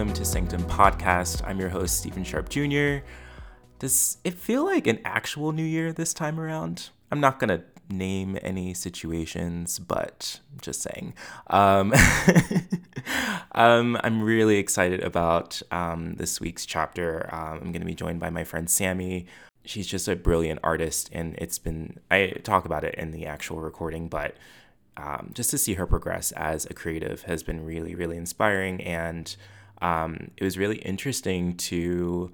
Welcome to Sanctum Podcast. I'm your host, Stephen Sharp Jr. Does it feel like an actual new year this time around? I'm not gonna name any situations, but just saying. Um, um, I'm really excited about um, this week's chapter. Um, I'm going to be joined by my friend Sammy. She's just a brilliant artist, and it's been, I talk about it in the actual recording, but um, just to see her progress as a creative has been really, really inspiring. And um, it was really interesting to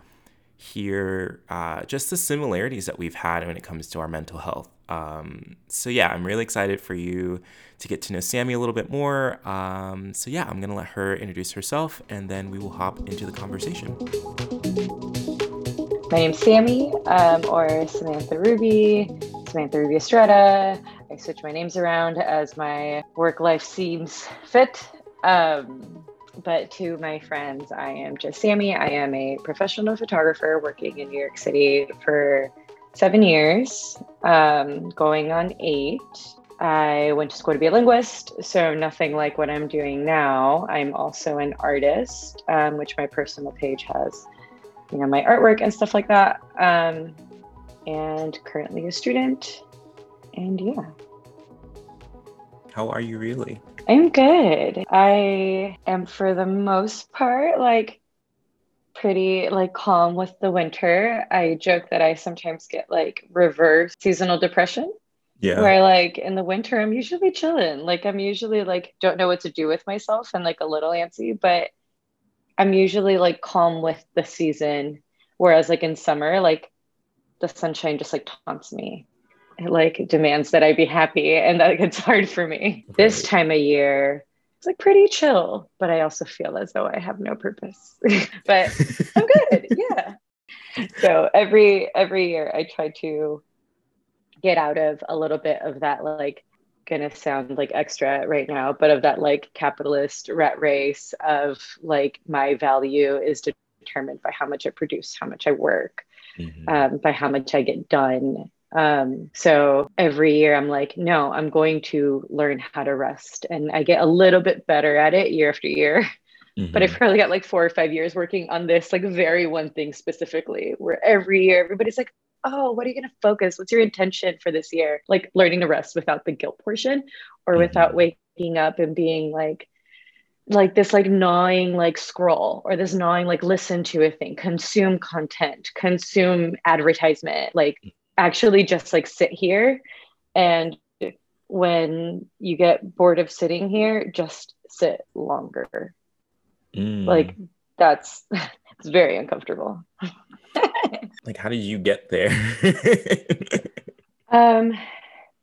hear uh, just the similarities that we've had when it comes to our mental health. Um, so, yeah, I'm really excited for you to get to know Sammy a little bit more. Um, so, yeah, I'm going to let her introduce herself and then we will hop into the conversation. My name's Sammy, um, or Samantha Ruby, Samantha Ruby Estrada. I switch my names around as my work life seems fit. Um, but to my friends, I am just Sammy. I am a professional photographer working in New York City for seven years, um, going on eight. I went to school to be a linguist, so nothing like what I'm doing now. I'm also an artist, um, which my personal page has, you know, my artwork and stuff like that. Um, and currently a student. And yeah. How are you really? I'm good. I am for the most part like pretty like calm with the winter. I joke that I sometimes get like reverse seasonal depression. Yeah. Where like in the winter I'm usually chilling. Like I'm usually like don't know what to do with myself and like a little antsy, but I'm usually like calm with the season. Whereas like in summer, like the sunshine just like taunts me like demands that I be happy and that gets hard for me. Right. This time of year, it's like pretty chill, but I also feel as though I have no purpose. but I'm good. Yeah. So every every year I try to get out of a little bit of that like gonna sound like extra right now, but of that like capitalist rat race of like my value is determined by how much I produce, how much I work, mm-hmm. um, by how much I get done um, so every year I'm like, no, I'm going to learn how to rest. And I get a little bit better at it year after year. Mm-hmm. But I've probably got like four or five years working on this, like very one thing specifically, where every year everybody's like, oh, what are you going to focus? What's your intention for this year? Like learning to rest without the guilt portion or mm-hmm. without waking up and being like, like this like gnawing like scroll or this gnawing like listen to a thing consume content consume advertisement like actually just like sit here and when you get bored of sitting here just sit longer. Mm. like that's it's very uncomfortable. Like how did you get there? Um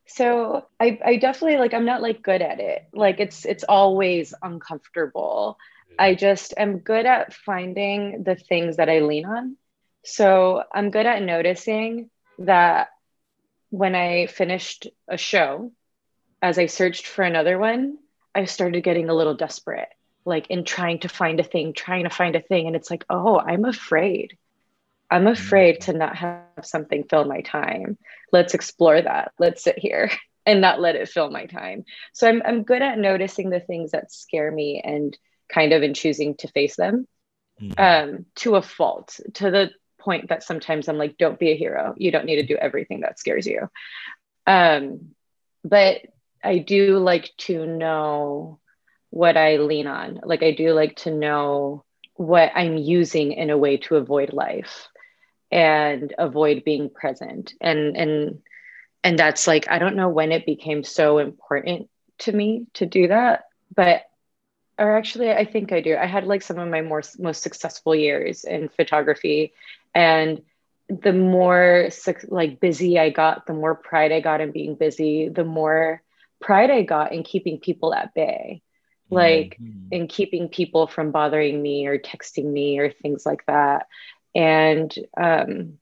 so I, I definitely like i'm not like good at it. Like it's it's always uncomfortable. I just am good at finding the things that i lean on. So i'm good at noticing that when I finished a show, as I searched for another one, I started getting a little desperate, like in trying to find a thing, trying to find a thing. And it's like, oh, I'm afraid. I'm afraid to not have something fill my time. Let's explore that. Let's sit here and not let it fill my time. So I'm, I'm good at noticing the things that scare me and kind of in choosing to face them mm-hmm. um, to a fault, to the point that sometimes I'm like, don't be a hero. You don't need to do everything that scares you. Um, but I do like to know what I lean on. Like I do like to know what I'm using in a way to avoid life and avoid being present. And and and that's like I don't know when it became so important to me to do that, but or actually I think I do. I had like some of my more most successful years in photography and the more like busy i got the more pride i got in being busy the more pride i got in keeping people at bay like mm-hmm. in keeping people from bothering me or texting me or things like that and um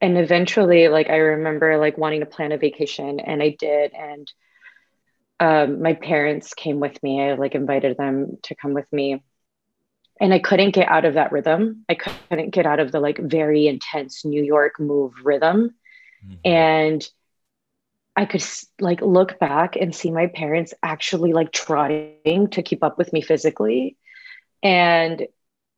and eventually like i remember like wanting to plan a vacation and i did and um, my parents came with me i like invited them to come with me and I couldn't get out of that rhythm. I couldn't get out of the like very intense New York move rhythm. Mm-hmm. And I could like look back and see my parents actually like trying to keep up with me physically. And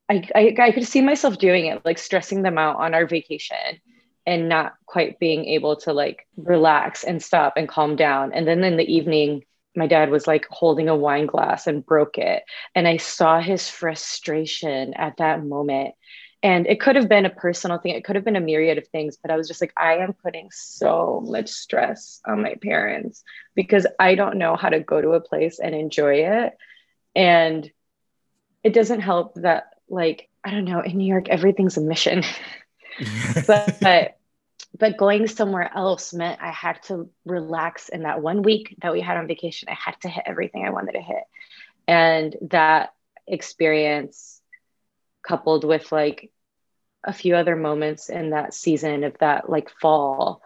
I, I, I could see myself doing it, like stressing them out on our vacation and not quite being able to like relax and stop and calm down. And then in the evening, my dad was like holding a wine glass and broke it. And I saw his frustration at that moment. And it could have been a personal thing, it could have been a myriad of things, but I was just like, I am putting so much stress on my parents because I don't know how to go to a place and enjoy it. And it doesn't help that, like, I don't know, in New York, everything's a mission. but, but going somewhere else meant I had to relax in that one week that we had on vacation. I had to hit everything I wanted to hit. And that experience, coupled with like a few other moments in that season of that like fall,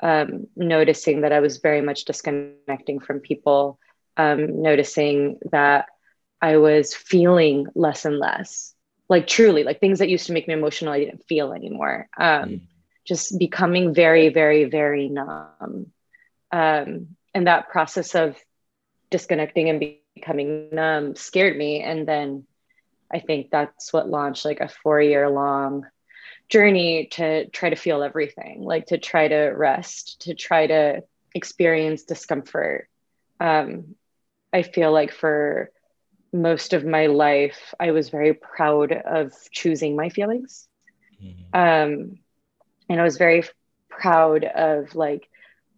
um, noticing that I was very much disconnecting from people, um, noticing that I was feeling less and less, like truly, like things that used to make me emotional, I didn't feel anymore. Um, mm just becoming very, very, very numb. Um, and that process of disconnecting and becoming numb scared me. And then I think that's what launched like a four year long journey to try to feel everything, like to try to rest, to try to experience discomfort. Um, I feel like for most of my life, I was very proud of choosing my feelings. Mm-hmm. Um, and I was very proud of like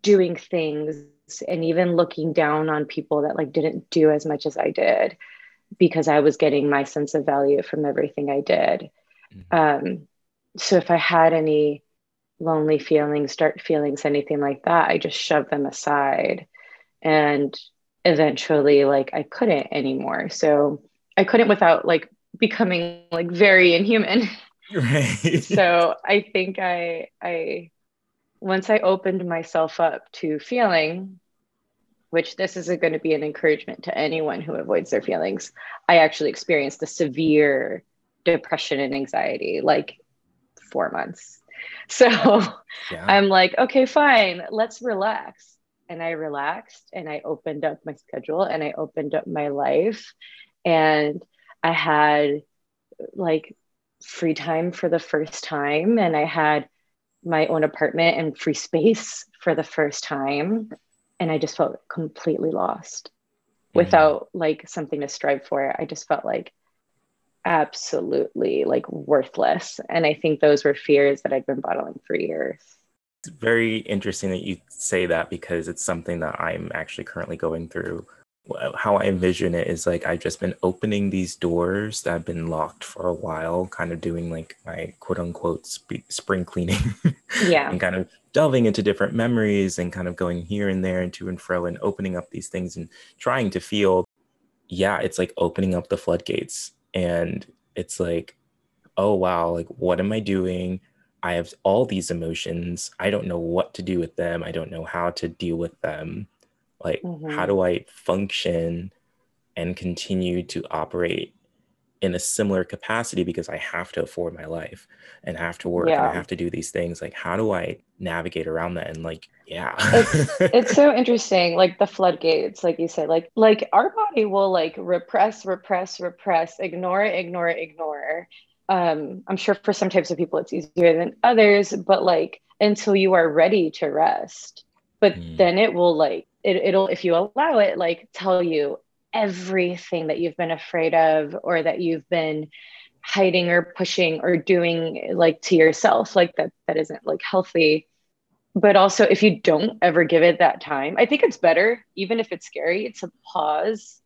doing things and even looking down on people that like didn't do as much as I did because I was getting my sense of value from everything I did. Mm-hmm. Um, so if I had any lonely feelings, dark feelings, anything like that, I just shoved them aside. And eventually, like, I couldn't anymore. So I couldn't without like becoming like very inhuman. Right. so I think I I once I opened myself up to feeling, which this isn't going to be an encouragement to anyone who avoids their feelings, I actually experienced a severe depression and anxiety like four months. So yeah. I'm like, okay, fine, let's relax. And I relaxed and I opened up my schedule and I opened up my life. And I had like free time for the first time and I had my own apartment and free space for the first time and I just felt completely lost mm-hmm. without like something to strive for. I just felt like absolutely like worthless and I think those were fears that I'd been bottling for years. It's very interesting that you say that because it's something that I'm actually currently going through how I envision it is like I've just been opening these doors that have been locked for a while, kind of doing like my quote unquote sp- spring cleaning. yeah. and kind of delving into different memories and kind of going here and there and to and fro and opening up these things and trying to feel, yeah, it's like opening up the floodgates. And it's like, oh, wow, like what am I doing? I have all these emotions. I don't know what to do with them. I don't know how to deal with them like, mm-hmm. how do I function and continue to operate in a similar capacity because I have to afford my life and have to work yeah. and I have to do these things. Like, how do I navigate around that? And like, yeah, it's, it's so interesting. Like the floodgates, like you said, like like our body will like repress, repress, repress, ignore, ignore, ignore. Um, I'm sure for some types of people it's easier than others, but like until you are ready to rest. But mm. then it will like it, it'll if you allow it like tell you everything that you've been afraid of or that you've been hiding or pushing or doing like to yourself like that that isn't like healthy but also if you don't ever give it that time i think it's better even if it's scary to pause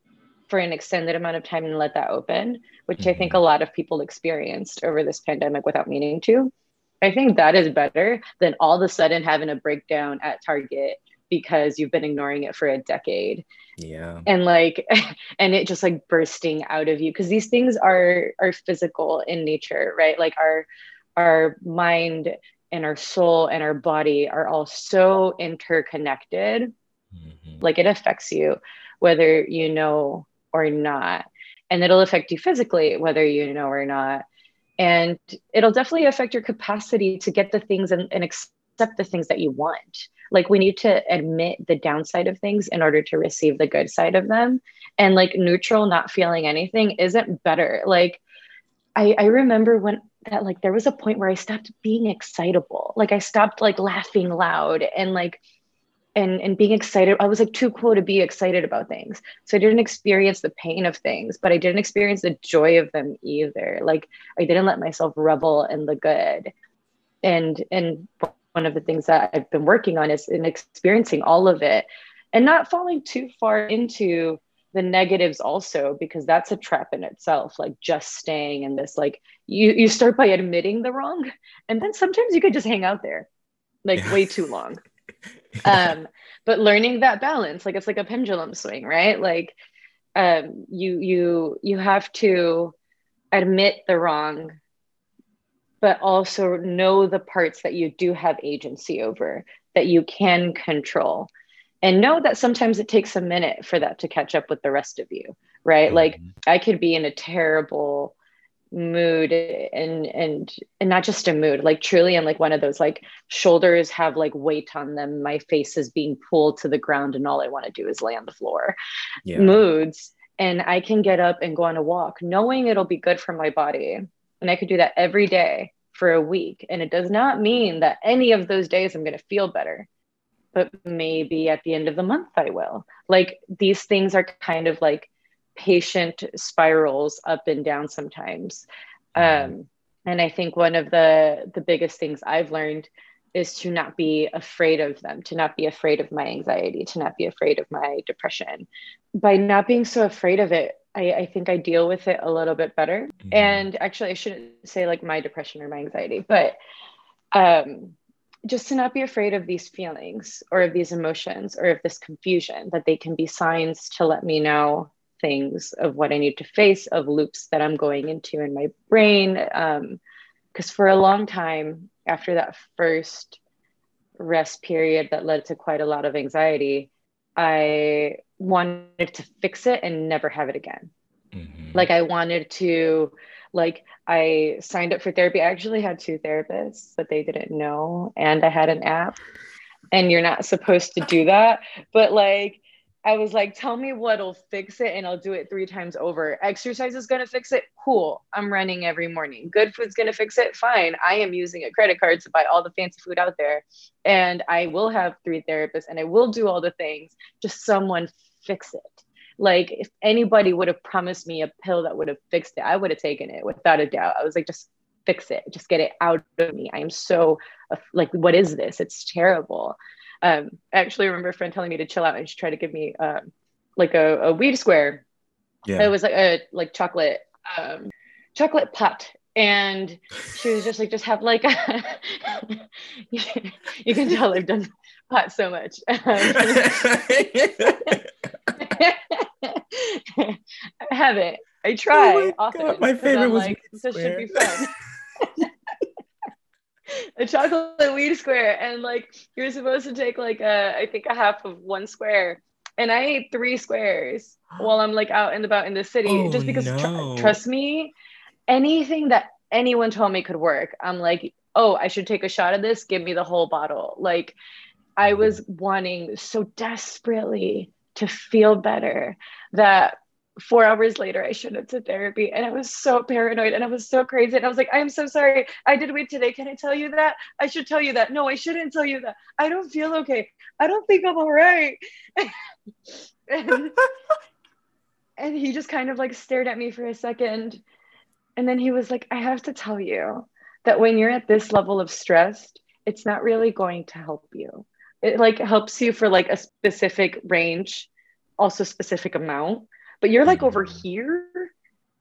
for an extended amount of time and let that open which mm-hmm. i think mm-hmm. a lot of people experienced over this pandemic without meaning to i think that is better than all of a sudden having a breakdown at target because you've been ignoring it for a decade. Yeah. And like and it just like bursting out of you because these things are are physical in nature right? Like our our mind and our soul and our body are all so interconnected. Mm-hmm. like it affects you whether you know or not. And it'll affect you physically whether you know or not. And it'll definitely affect your capacity to get the things and, and accept the things that you want like we need to admit the downside of things in order to receive the good side of them. And like neutral not feeling anything isn't better. Like i i remember when that like there was a point where i stopped being excitable. Like i stopped like laughing loud and like and and being excited. I was like too cool to be excited about things. So i didn't experience the pain of things but i didn't experience the joy of them either. Like i didn't let myself revel in the good. And and one of the things that i've been working on is in experiencing all of it and not falling too far into the negatives also because that's a trap in itself like just staying in this like you you start by admitting the wrong and then sometimes you could just hang out there like yeah. way too long um but learning that balance like it's like a pendulum swing right like um you you you have to admit the wrong but also know the parts that you do have agency over that you can control. And know that sometimes it takes a minute for that to catch up with the rest of you right? Mm-hmm. like i could be in a terrible mood and and and not just a mood like truly i'm like one of those like shoulders have like weight on them. My face is being pulled to the ground and all i want to do is lay on the floor. Yeah. moods. And i can get up and go on a walk knowing it'll be good for my body and i could do that every day for a week and it does not mean that any of those days i'm going to feel better but maybe at the end of the month I will. Like these things are kind of like patient spirals up and down sometimes. Um, and I think one of the the biggest things I've learned is to not be afraid of them, to not be afraid of my anxiety, to not be afraid of my depression. By not being so afraid of it, I, I think I deal with it a little bit better. Mm-hmm. And actually, I shouldn't say like my depression or my anxiety, but um, just to not be afraid of these feelings or of these emotions or of this confusion, that they can be signs to let me know things of what I need to face, of loops that I'm going into in my brain. Because um, for a long time, after that first rest period that led to quite a lot of anxiety, I wanted to fix it and never have it again. Mm-hmm. Like I wanted to like I signed up for therapy. I actually had two therapists, but they didn't know. And I had an app. And you're not supposed to do that. But like I was like, tell me what'll fix it and I'll do it three times over. Exercise is going to fix it. Cool. I'm running every morning. Good food's going to fix it. Fine. I am using a credit card to buy all the fancy food out there. And I will have three therapists and I will do all the things. Just someone fix it. Like if anybody would have promised me a pill that would have fixed it, I would have taken it without a doubt. I was like, just fix it, just get it out of me. I am so like, what is this? It's terrible. Um, I actually remember a friend telling me to chill out and she tried to give me um, like a, a weed square. Yeah. It was like a like chocolate um, chocolate pot and she was just like just have like a you can tell i've done pot so much I haven't. I try oh often. God, my favorite was like, this should be fun. a chocolate weed square, and like you're supposed to take like a, I think a half of one square, and I ate three squares while I'm like out and about in the city, oh, just because no. tr- trust me, anything that anyone told me could work, I'm like, oh, I should take a shot of this. Give me the whole bottle. Like, I mm. was wanting so desperately to feel better that four hours later I showed up to therapy and I was so paranoid and I was so crazy. And I was like, I'm so sorry. I did wait today. Can I tell you that? I should tell you that. No, I shouldn't tell you that. I don't feel okay. I don't think I'm all right. and, and he just kind of like stared at me for a second. And then he was like, I have to tell you that when you're at this level of stress, it's not really going to help you it like helps you for like a specific range also specific amount. But you're like over mm-hmm. here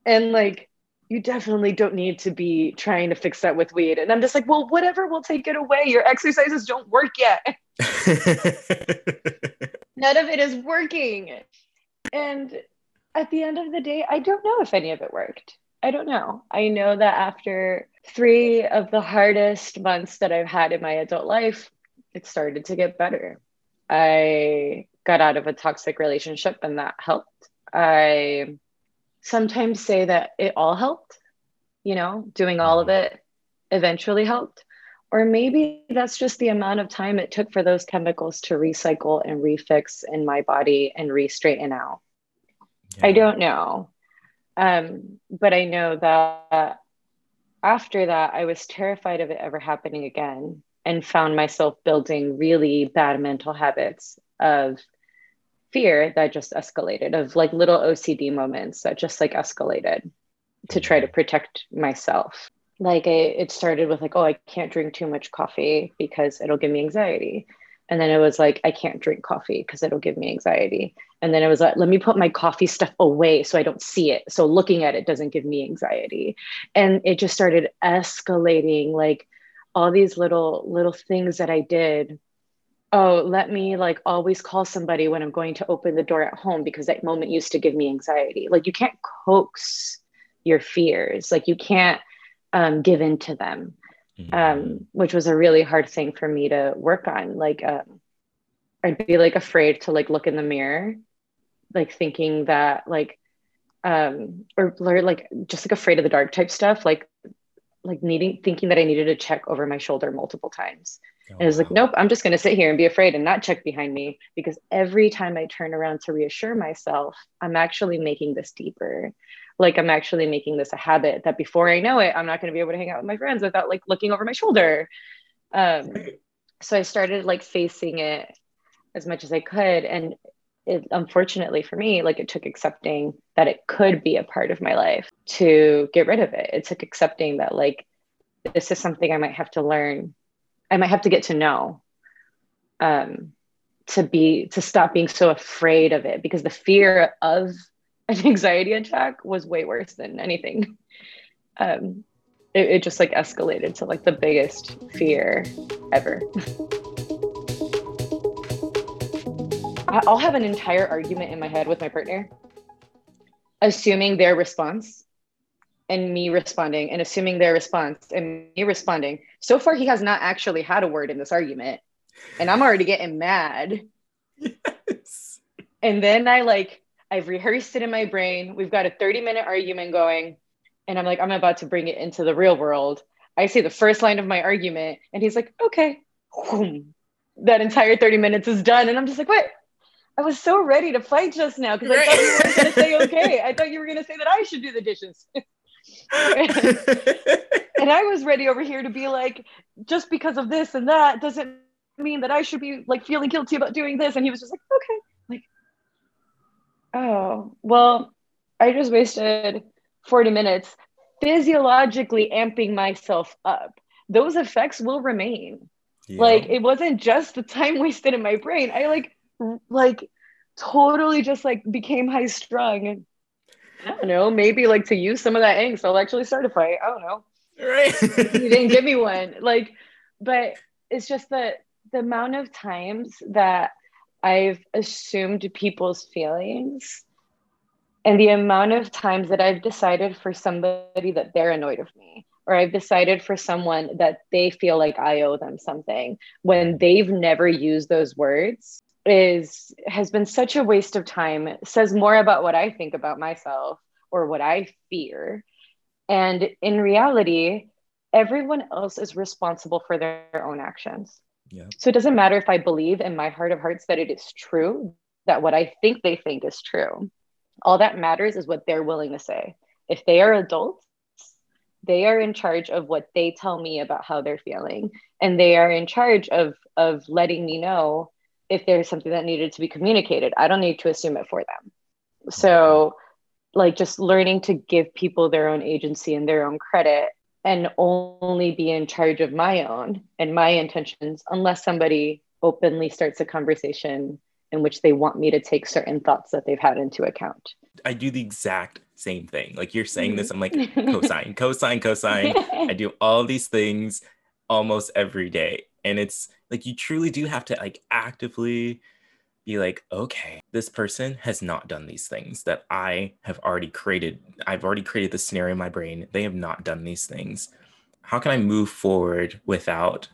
and like you definitely don't need to be trying to fix that with weed. And i'm just like well whatever we'll take it away. Your exercises don't work yet. None of it is working. And at the end of the day i don't know if any of it worked. I don't know. I know that after three of the hardest months that i've had in my adult life it started to get better. I got out of a toxic relationship and that helped. I sometimes say that it all helped, you know, doing all of it eventually helped. Or maybe that's just the amount of time it took for those chemicals to recycle and refix in my body and re straighten out. Yeah. I don't know. Um, but I know that after that, I was terrified of it ever happening again and found myself building really bad mental habits of fear that just escalated, of like little OCD moments that just like escalated to try to protect myself. Like it started with like, oh, I can't drink too much coffee because it'll give me anxiety. And then it was like, I can't drink coffee because it'll give me anxiety. And then it was like, let me put my coffee stuff away so I don't see it. So looking at it doesn't give me anxiety. And it just started escalating like all these little, little things that I did. Oh, let me like always call somebody when I'm going to open the door at home because that moment used to give me anxiety. Like you can't coax your fears, like you can't um, give in to them mm-hmm. um, which was a really hard thing for me to work on. Like, um, I'd be like afraid to like look in the mirror, like thinking that like, um, or, or like just like afraid of the dark type stuff, like, like needing thinking that I needed to check over my shoulder multiple times. Oh, and I was wow. like, nope, I'm just going to sit here and be afraid and not check behind me because every time I turn around to reassure myself, I'm actually making this deeper like i'm actually making this a habit that before i know it i'm not going to be able to hang out with my friends without like looking over my shoulder um, so i started like facing it as much as i could and it, unfortunately for me like it took accepting that it could be a part of my life to get rid of it it took accepting that like this is something i might have to learn i might have to get to know um to be to stop being so afraid of it because the fear of an anxiety attack was way worse than anything. Um, it, it just like escalated to like the biggest fear ever. I'll have an entire argument in my head with my partner, assuming their response and me responding, and assuming their response and me responding. So far, he has not actually had a word in this argument, and I'm already getting mad. Yes. And then I like I've rehearsed it in my brain. We've got a 30 minute argument going. And I'm like, I'm about to bring it into the real world. I say the first line of my argument, and he's like, okay. That entire 30 minutes is done. And I'm just like, what? I was so ready to fight just now because I thought you were going to say okay. I thought you were going to say that I should do the dishes. and I was ready over here to be like, just because of this and that doesn't mean that I should be like feeling guilty about doing this. And he was just like, okay. Like, oh, well, I just wasted 40 minutes physiologically amping myself up. Those effects will remain. Yeah. Like it wasn't just the time wasted in my brain. I like like totally just like became high strung and I don't know, maybe like to use some of that angst, I'll actually start a fight. I don't know. Right. you didn't give me one. Like, but it's just that the amount of times that I've assumed people's feelings and the amount of times that I've decided for somebody that they're annoyed of me, or I've decided for someone that they feel like I owe them something when they've never used those words is has been such a waste of time it says more about what i think about myself or what i fear and in reality everyone else is responsible for their own actions yeah. So it doesn't matter if I believe in my heart of hearts that it is true, that what I think they think is true. All that matters is what they're willing to say. If they are adults, they are in charge of what they tell me about how they're feeling. And they are in charge of of letting me know if there's something that needed to be communicated. I don't need to assume it for them. So like just learning to give people their own agency and their own credit and only be in charge of my own and my intentions unless somebody openly starts a conversation in which they want me to take certain thoughts that they've had into account. I do the exact same thing. Like you're saying this, I'm like cosign, cosign, cosign. I do all these things almost every day. And it's like you truly do have to like actively be like, okay, this person has not done these things that I have already created. I've already created the scenario in my brain. They have not done these things. How can I move forward without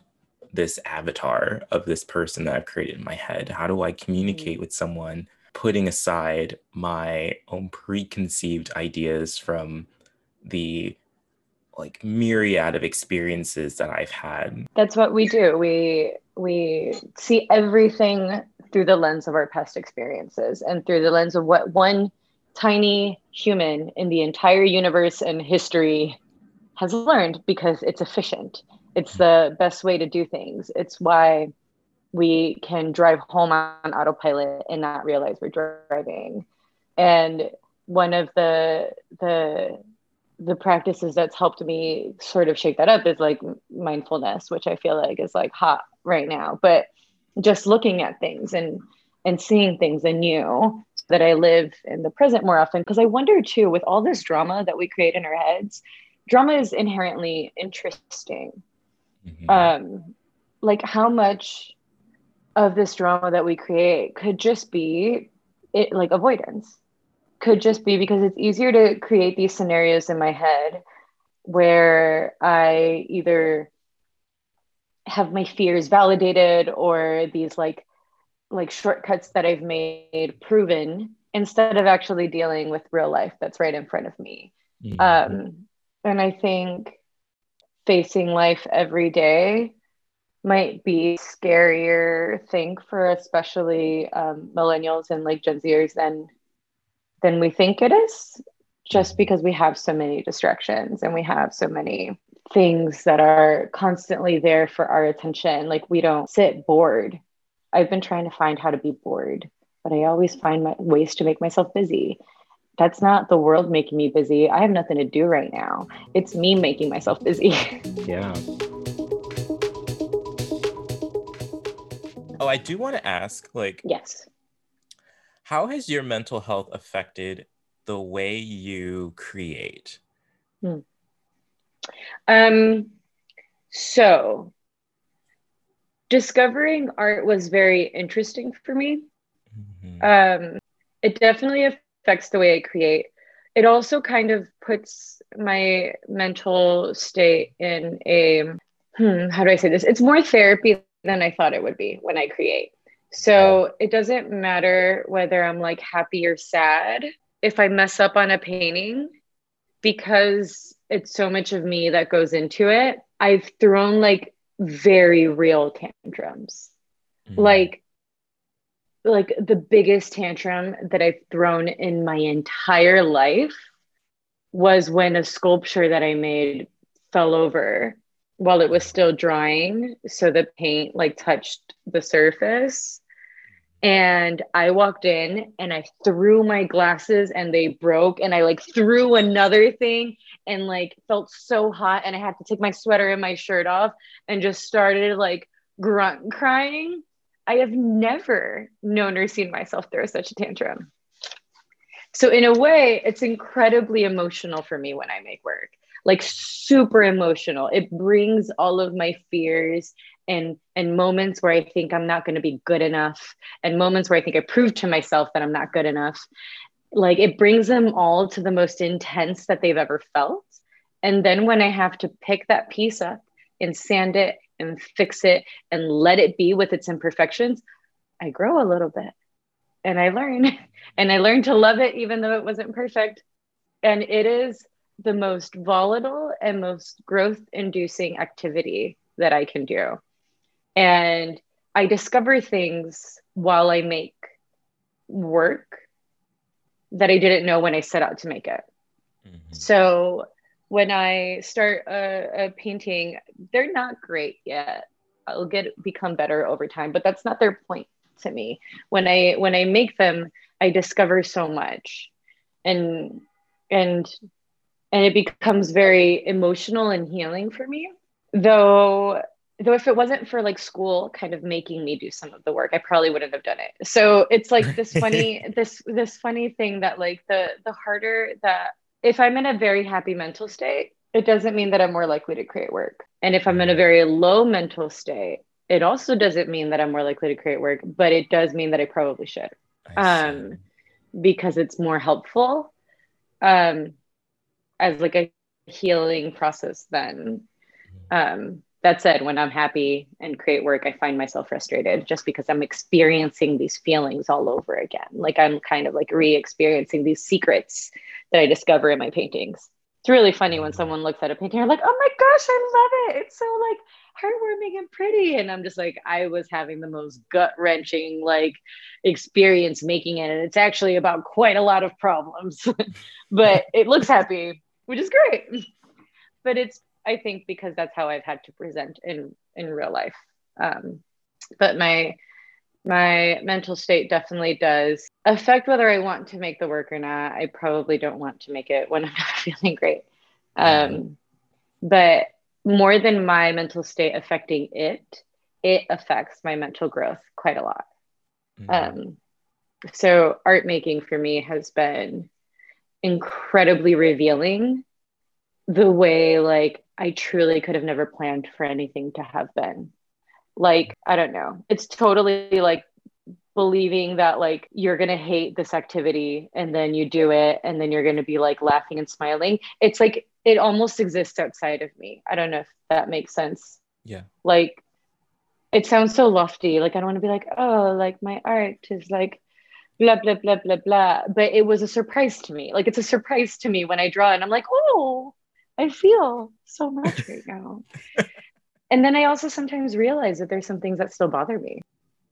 this avatar of this person that I've created in my head? How do I communicate mm-hmm. with someone, putting aside my own preconceived ideas from the like myriad of experiences that I've had? That's what we do. We we see everything through the lens of our past experiences and through the lens of what one tiny human in the entire universe and history has learned because it's efficient. It's the best way to do things. It's why we can drive home on autopilot and not realize we're driving. And one of the the the practices that's helped me sort of shake that up is like mindfulness, which I feel like is like hot right now. But just looking at things and and seeing things anew that I live in the present more often. Because I wonder too, with all this drama that we create in our heads, drama is inherently interesting. Mm-hmm. Um, like how much of this drama that we create could just be it like avoidance could just be because it's easier to create these scenarios in my head where I either have my fears validated or these like like shortcuts that I've made proven instead of actually dealing with real life that's right in front of me. Mm-hmm. Um, and I think facing life every day might be scarier thing for especially um, millennials and like Gen Zers than than we think it is, just mm-hmm. because we have so many distractions and we have so many things that are constantly there for our attention. Like we don't sit bored. I've been trying to find how to be bored, but I always find my, ways to make myself busy. That's not the world making me busy. I have nothing to do right now. It's me making myself busy. yeah. Oh, I do want to ask like Yes. How has your mental health affected the way you create? Hmm. Um so discovering art was very interesting for me. Mm-hmm. Um it definitely affects the way I create. It also kind of puts my mental state in a hmm, how do I say this? It's more therapy than I thought it would be when I create. So it doesn't matter whether I'm like happy or sad if I mess up on a painting because it's so much of me that goes into it. I've thrown like very real tantrums. Mm-hmm. Like like the biggest tantrum that I've thrown in my entire life was when a sculpture that I made fell over while it was still drying so the paint like touched the surface and i walked in and i threw my glasses and they broke and i like threw another thing and like felt so hot and i had to take my sweater and my shirt off and just started like grunt crying i have never known or seen myself throw such a tantrum so in a way it's incredibly emotional for me when i make work like super emotional. It brings all of my fears and and moments where I think I'm not going to be good enough and moments where I think I proved to myself that I'm not good enough. Like it brings them all to the most intense that they've ever felt. And then when I have to pick that piece up and sand it and fix it and let it be with its imperfections, I grow a little bit and I learn and I learn to love it even though it wasn't perfect. And it is the most volatile and most growth inducing activity that I can do. And I discover things while I make work that I didn't know when I set out to make it. Mm-hmm. So when I start a, a, painting, they're not great yet. I'll get become better over time, but that's not their point to me. When I when I make them, I discover so much. And and and it becomes very emotional and healing for me though though if it wasn't for like school kind of making me do some of the work i probably wouldn't have done it. So it's like this funny this this funny thing that like the the harder that if i'm in a very happy mental state it doesn't mean that i'm more likely to create work. And if i'm in a very low mental state it also doesn't mean that i'm more likely to create work but it does mean that i probably should. Um because it's more helpful um as like a healing process then. Um that said when i'm happy and create work i find myself frustrated just because i'm experiencing these feelings all over again like i'm kind of like re-experiencing these secrets that i discover in my paintings it's really funny when someone looks at a painting, they're like, oh my gosh, I love it. It's so like heartwarming and pretty. And I'm just like, I was having the most gut wrenching like experience making it. And it's actually about quite a lot of problems, but it looks happy, which is great. But it's, I think, because that's how I've had to present in in real life. Um, but my my mental state definitely does affect whether I want to make the work or not. I probably don't want to make it when I'm not feeling great. Um, but more than my mental state affecting it, it affects my mental growth quite a lot. Mm-hmm. Um, so art making for me has been incredibly revealing the way like I truly could have never planned for anything to have been. Like i don't know. It's totally like believing that like you're going to hate this activity and then you do it and then you're going to be like laughing and smiling. It's like it almost exists outside of me. I don't know if that makes sense. Yeah. Like it sounds so lofty. Like i don't want to be like oh like my art is like blah blah blah blah blah. But it was a surprise to me. Like it's a surprise to me when i draw and i'm like oh i feel so much right now and then I also sometimes realize that there's some things that still bother me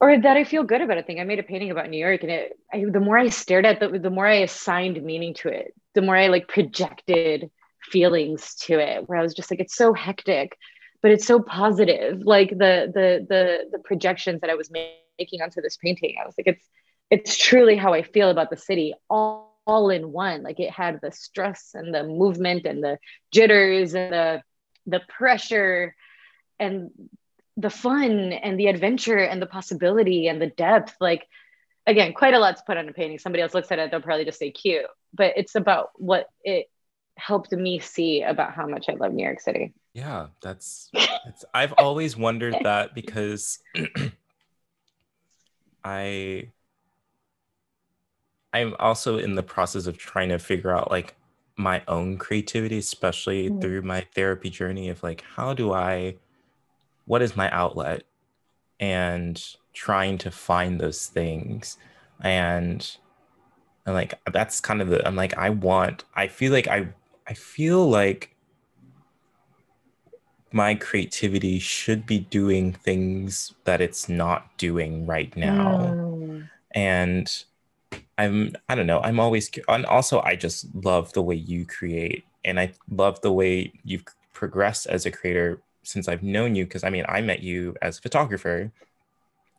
or that I feel good about a thing. I made a painting about New York and it, I, the more I stared at the, the more I assigned meaning to it, the more I like projected feelings to it where I was just like, it's so hectic, but it's so positive. Like the, the, the, the projections that I was making onto this painting, I was like, it's, it's truly how I feel about the city all, all in one. Like it had the stress and the movement and the jitters and the, the pressure and the fun and the adventure and the possibility and the depth. Like again quite a lot to put on a painting. Somebody else looks at it they'll probably just say cute. But it's about what it helped me see about how much i love new york city. Yeah that's, that's i've always wondered that because i i'm also in the process of trying to figure out like my own creativity especially mm. through my therapy journey of like how do i what is my outlet and trying to find those things and and like that's kind of the i'm like i want i feel like i i feel like my creativity should be doing things that it's not doing right now mm. and i'm i don't know i'm always and also i just love the way you create and i love the way you've progressed as a creator since I've known you, because I mean, I met you as a photographer,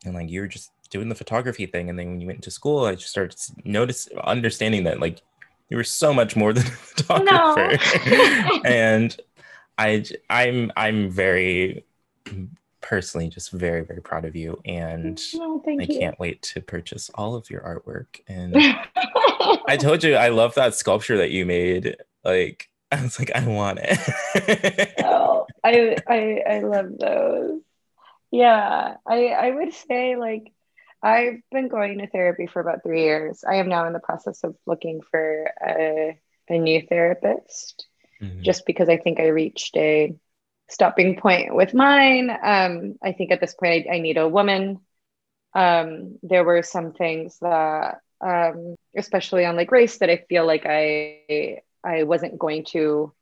and like you were just doing the photography thing, and then when you went to school, I just started notice understanding that like you were so much more than a photographer, no. and I I'm I'm very personally just very very proud of you and oh, i you. can't wait to purchase all of your artwork and i told you i love that sculpture that you made like I was like, I want it. oh, I, I I love those. Yeah, I I would say like I've been going to therapy for about three years. I am now in the process of looking for a, a new therapist, mm-hmm. just because I think I reached a stopping point with mine. Um, I think at this point I, I need a woman. Um, there were some things that, um, especially on like race, that I feel like I I wasn't going to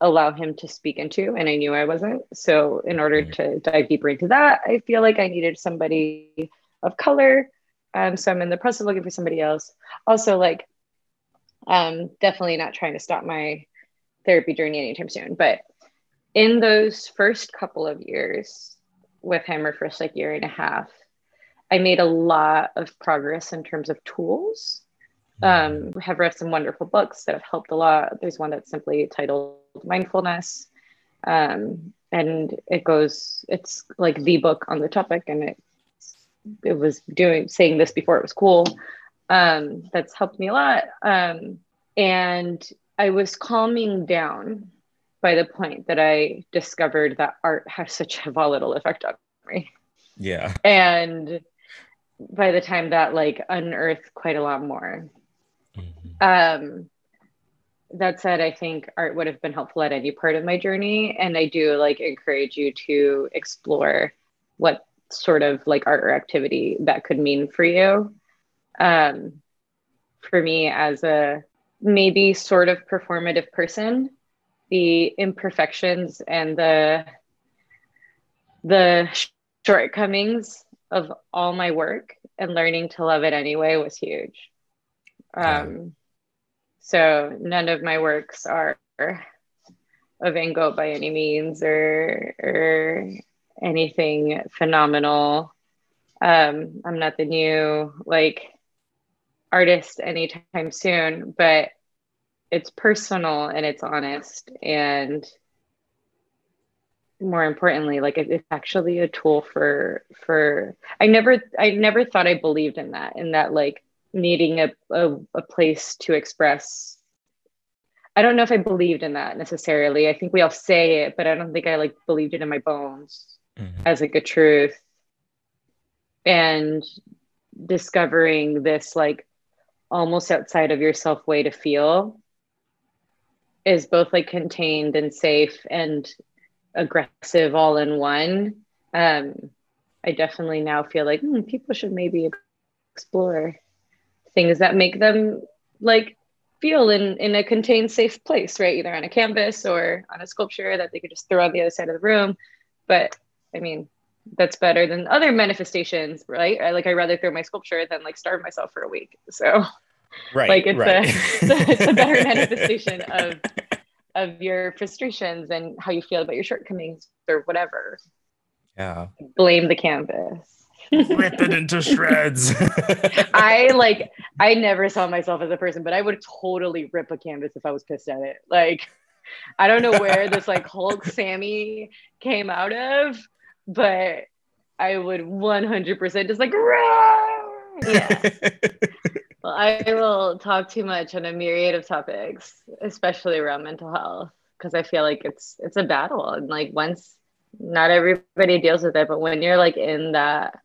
allow him to speak into, and I knew I wasn't. So, in order to dive deeper into that, I feel like I needed somebody of color. Um, so I'm in the process of looking for somebody else. Also, like, um, definitely not trying to stop my therapy journey anytime soon. But in those first couple of years with him, or first like year and a half, I made a lot of progress in terms of tools um, have read some wonderful books that have helped a lot. There's one that's simply titled Mindfulness. Um, and it goes, it's like the book on the topic, and it it was doing saying this before it was cool. Um, that's helped me a lot. Um, and I was calming down by the point that I discovered that art has such a volatile effect on me. Yeah. And by the time that like unearthed quite a lot more Mm-hmm. Um, that said, I think art would have been helpful at any part of my journey. And I do like encourage you to explore what sort of like art or activity that could mean for you. Um, for me, as a maybe sort of performative person, the imperfections and the the shortcomings of all my work and learning to love it anyway was huge. Um, so none of my works are of Van Gogh by any means or or anything phenomenal. Um, I'm not the new like artist anytime soon, but it's personal and it's honest and more importantly like it's actually a tool for for i never i never thought i believed in that in that like needing a, a, a place to express. I don't know if i believed in that necessarily. I think we all say it but i don't think i like believed it in my bones mm-hmm. as like a truth. And discovering this like almost outside of yourself way to feel is both like contained and safe and aggressive all in one um i definitely now feel like hmm, people should maybe explore things that make them like feel in in a contained safe place right? Either on a canvas or on a sculpture that they could just throw on the other side of the room. But i mean that's better than other manifestations right? I, like i'd rather throw my sculpture than like starve myself for a week so right like it's right. a it's a better manifestation of of your frustrations and how you feel about your shortcomings or whatever. Yeah. Blame the canvas. Rip it into shreds. I like I never saw myself as a person, but I would totally rip a canvas if I was pissed at it. Like I don't know where this like Hulk Sammy came out of, but I would 100% just like yeah. Well, I will talk too much on a myriad of topics, especially around mental health, because I feel like it's it's a battle, and like once not everybody deals with it, but when you're like in that,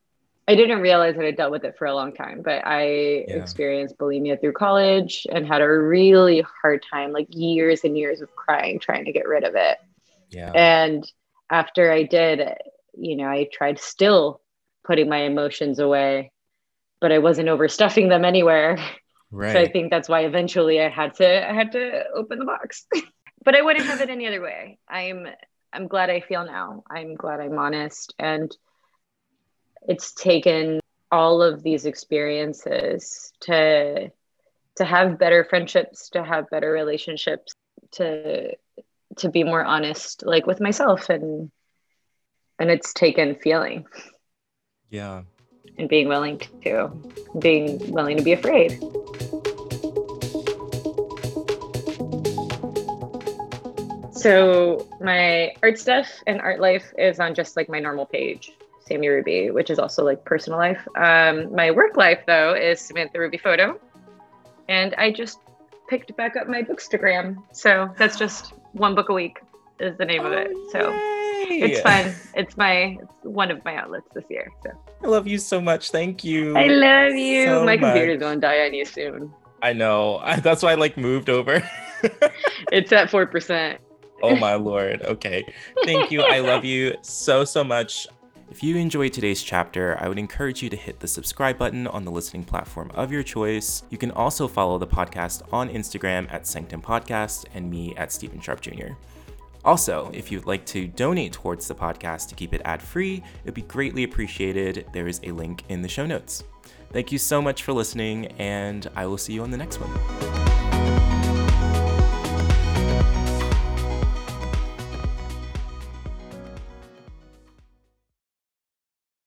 I didn't realize that I dealt with it for a long time, but I yeah. experienced bulimia through college and had a really hard time, like years and years of crying, trying to get rid of it. Yeah. And after I did, you know, I tried still putting my emotions away but I wasn't overstuffing them anywhere. Right. So I think that's why eventually I had to I had to open the box. but I wouldn't have it any other way. I'm I'm glad I feel now. I'm glad I'm honest and it's taken all of these experiences to to have better friendships, to have better relationships, to to be more honest like with myself and and it's taken feeling. Yeah and being willing to, being willing to be afraid. So my art stuff and art life is on just like my normal page, Sammy Ruby, which is also like personal life. Um, my work life though is Samantha Ruby Photo, and I just picked back up my bookstagram. So that's just one book a week is the name oh, of it. So yay. It's fun. It's my it's one of my outlets this year. So I love you so much. Thank you. I love you. So my computer's gonna die on you soon. I know. That's why I like moved over. it's at four percent. Oh my lord. Okay. Thank you. I love you so so much. If you enjoyed today's chapter, I would encourage you to hit the subscribe button on the listening platform of your choice. You can also follow the podcast on Instagram at Sanctum Podcast and me at Stephen Sharp Jr. Also, if you'd like to donate towards the podcast to keep it ad free, it'd be greatly appreciated. There is a link in the show notes. Thank you so much for listening, and I will see you on the next one.